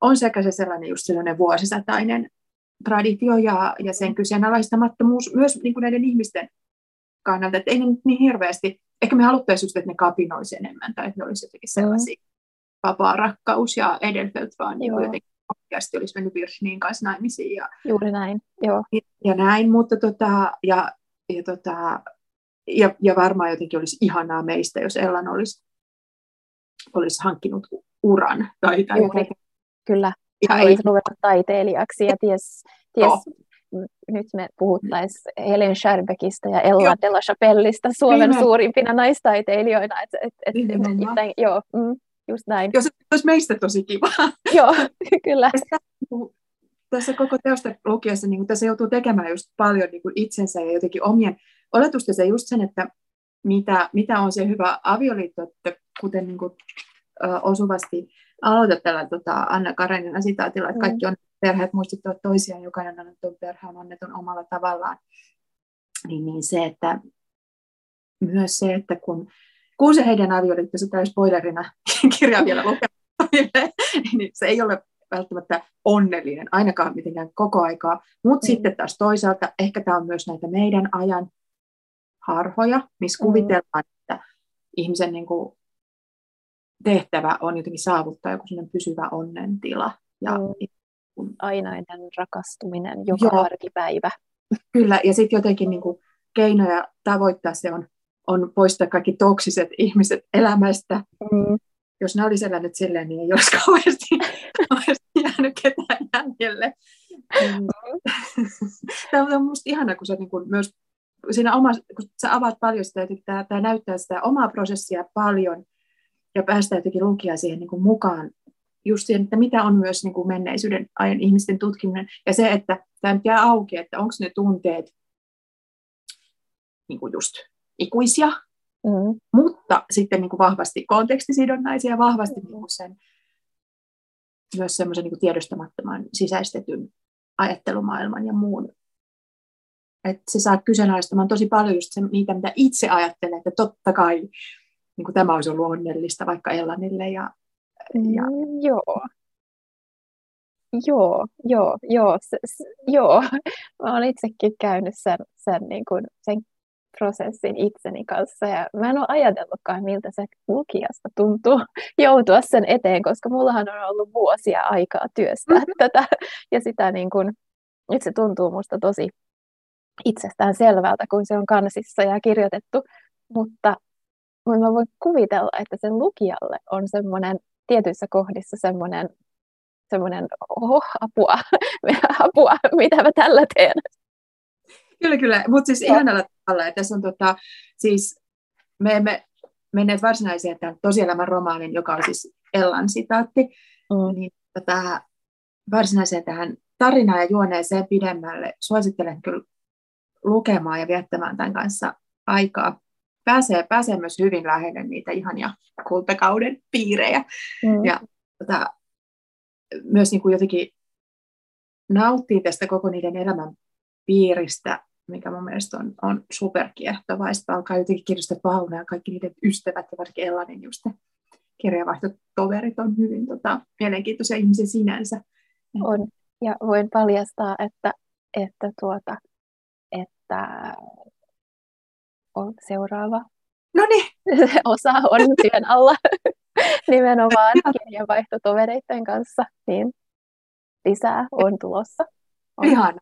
on sekä se sellainen just sellainen vuosisatainen traditio ja, ja sen kyseenalaistamattomuus myös niin kuin näiden ihmisten kannalta, että ei ne niin hirveästi, ehkä me haluttaisiin just, että ne kapinoisi enemmän tai että ne olisi jotenkin sellaisia mm. vapaa rakkaus ja Edelfelt vaan niin jotenkin oikeasti olisi mennyt Virshinin kanssa naimisiin. Ja, Juuri näin, joo. Ja, ja näin, mutta tota, ja, ja, tota, ja, ja varmaan jotenkin olisi ihanaa meistä, jos Ellan olisi, olisi hankkinut uran tai, tai Juuri kyllä. Hän olisi ruveta taiteilijaksi ja ties, ties no. nyt me puhuttaisiin Helen Scherbekistä ja Ella joo. de la Chapellista Suomen Viime. suurimpina naistaiteilijoina. Et, et, et, et, joo, mm, just näin. Jos se olisi meistä tosi kiva. joo, kyllä. Tässä koko teosta lukiessa niin tässä joutuu tekemään just paljon niin kuin itsensä ja jotenkin omien oletustensa just sen, että mitä, mitä on se hyvä avioliitto, että kuten niin kuin, ö, osuvasti aloita tällä tota, Anna Karenina sitaatilla, että kaikki on perheet muistuttavat toisiaan, jokainen annettu perhe on onnetun omalla tavallaan. Niin, niin se, että myös se, että kun, kun se heidän avioliittonsa tai spoilerina kirja vielä lukemassa, niin se ei ole välttämättä onnellinen, ainakaan mitenkään koko aikaa. Mutta mm. sitten taas toisaalta ehkä tämä on myös näitä meidän ajan harhoja, missä mm. kuvitellaan, että ihmisen niin kuin, tehtävä on jotenkin saavuttaa joku pysyvä onnentila. Ja, mm. Ainainen rakastuminen joka joo. arkipäivä. Kyllä, ja sitten jotenkin niin kuin, keinoja tavoittaa se on, on poistaa kaikki toksiset ihmiset elämästä. Mm. Jos ne olisi elänyt silleen, niin ei olisi kauheasti, kauheasti jäänyt ketään jäljelle. Mm. Tämä on minusta ihana, kun sä niin kuin myös siinä omassa, kun sä avaat paljon sitä, että tämä, tämä näyttää sitä omaa prosessia paljon, ja päästä jotenkin lukija siihen niin kuin mukaan just siihen, että mitä on myös niin kuin menneisyyden ajan ihmisten tutkiminen, ja se, että tämä jää auki, että onko ne tunteet niin kuin just ikuisia, mm. mutta sitten niin kuin vahvasti kontekstisidonnaisia, vahvasti mm. niin kuin sen, myös semmoisen niin kuin tiedostamattoman sisäistetyn ajattelumaailman ja muun. Että se saa kyseenalaistamaan tosi paljon just se, niitä, mitä itse ajattelee, että totta kai niin kuin tämä olisi ollut onnellista vaikka Ellanille. Ja, ja... Mm, joo. Joo, joo, joo, se, se, joo. Mä olen itsekin käynyt sen, sen, niin kuin, sen prosessin itseni kanssa ja mä en ole ajatellutkaan, miltä se lukijasta tuntuu joutua sen eteen, koska mullahan on ollut vuosia aikaa työstää mm-hmm. tätä ja sitä niin kuin, nyt se tuntuu musta tosi itsestään selvältä, kun se on kansissa ja kirjoitettu, mutta mä voin kuvitella, että sen lukijalle on semmoinen tietyissä kohdissa semmoinen, semmoinen oh, apua, apua, mitä mä tällä teen. Kyllä, kyllä. Mutta siis ihanalla tavalla, että tässä on tota, siis me emme menneet varsinaiseen tämän tosielämän romaanin, joka on siis Ellan sitaatti, mm. niin tota, varsinaiseen tähän tarinaan ja juoneeseen pidemmälle suosittelen kyllä lukemaan ja viettämään tämän kanssa aikaa pääsee, pääsee myös hyvin lähelle niitä ihania kultakauden piirejä. Mm. Ja tota, myös niin kuin jotenkin nauttii tästä koko niiden elämän piiristä, mikä mun mielestä on, on superkiehtovaa. Sitten alkaa jotenkin kirjoittaa Pauna ja kaikki niiden ystävät ja varsinkin Ellanin just kirjavaihtotoverit on hyvin tota, mielenkiintoisia ihmisiä sinänsä. On. Ja voin paljastaa, että, että, tuota, että on seuraava no niin. osa on työn alla nimenomaan kirjanvaihtotovereiden kanssa, niin lisää on tulossa. On. Ihana.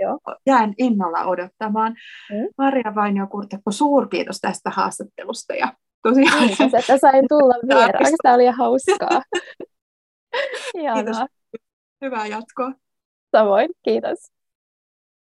Joo. jään innolla odottamaan. Mm. Maria Vainio Kurtekko, suurkiitos tästä haastattelusta. Ja tosiaan... Kiitos, että sain tulla vieraaksi. Tämä oli hauskaa. Kiitos. Hyvää jatkoa. Samoin, kiitos.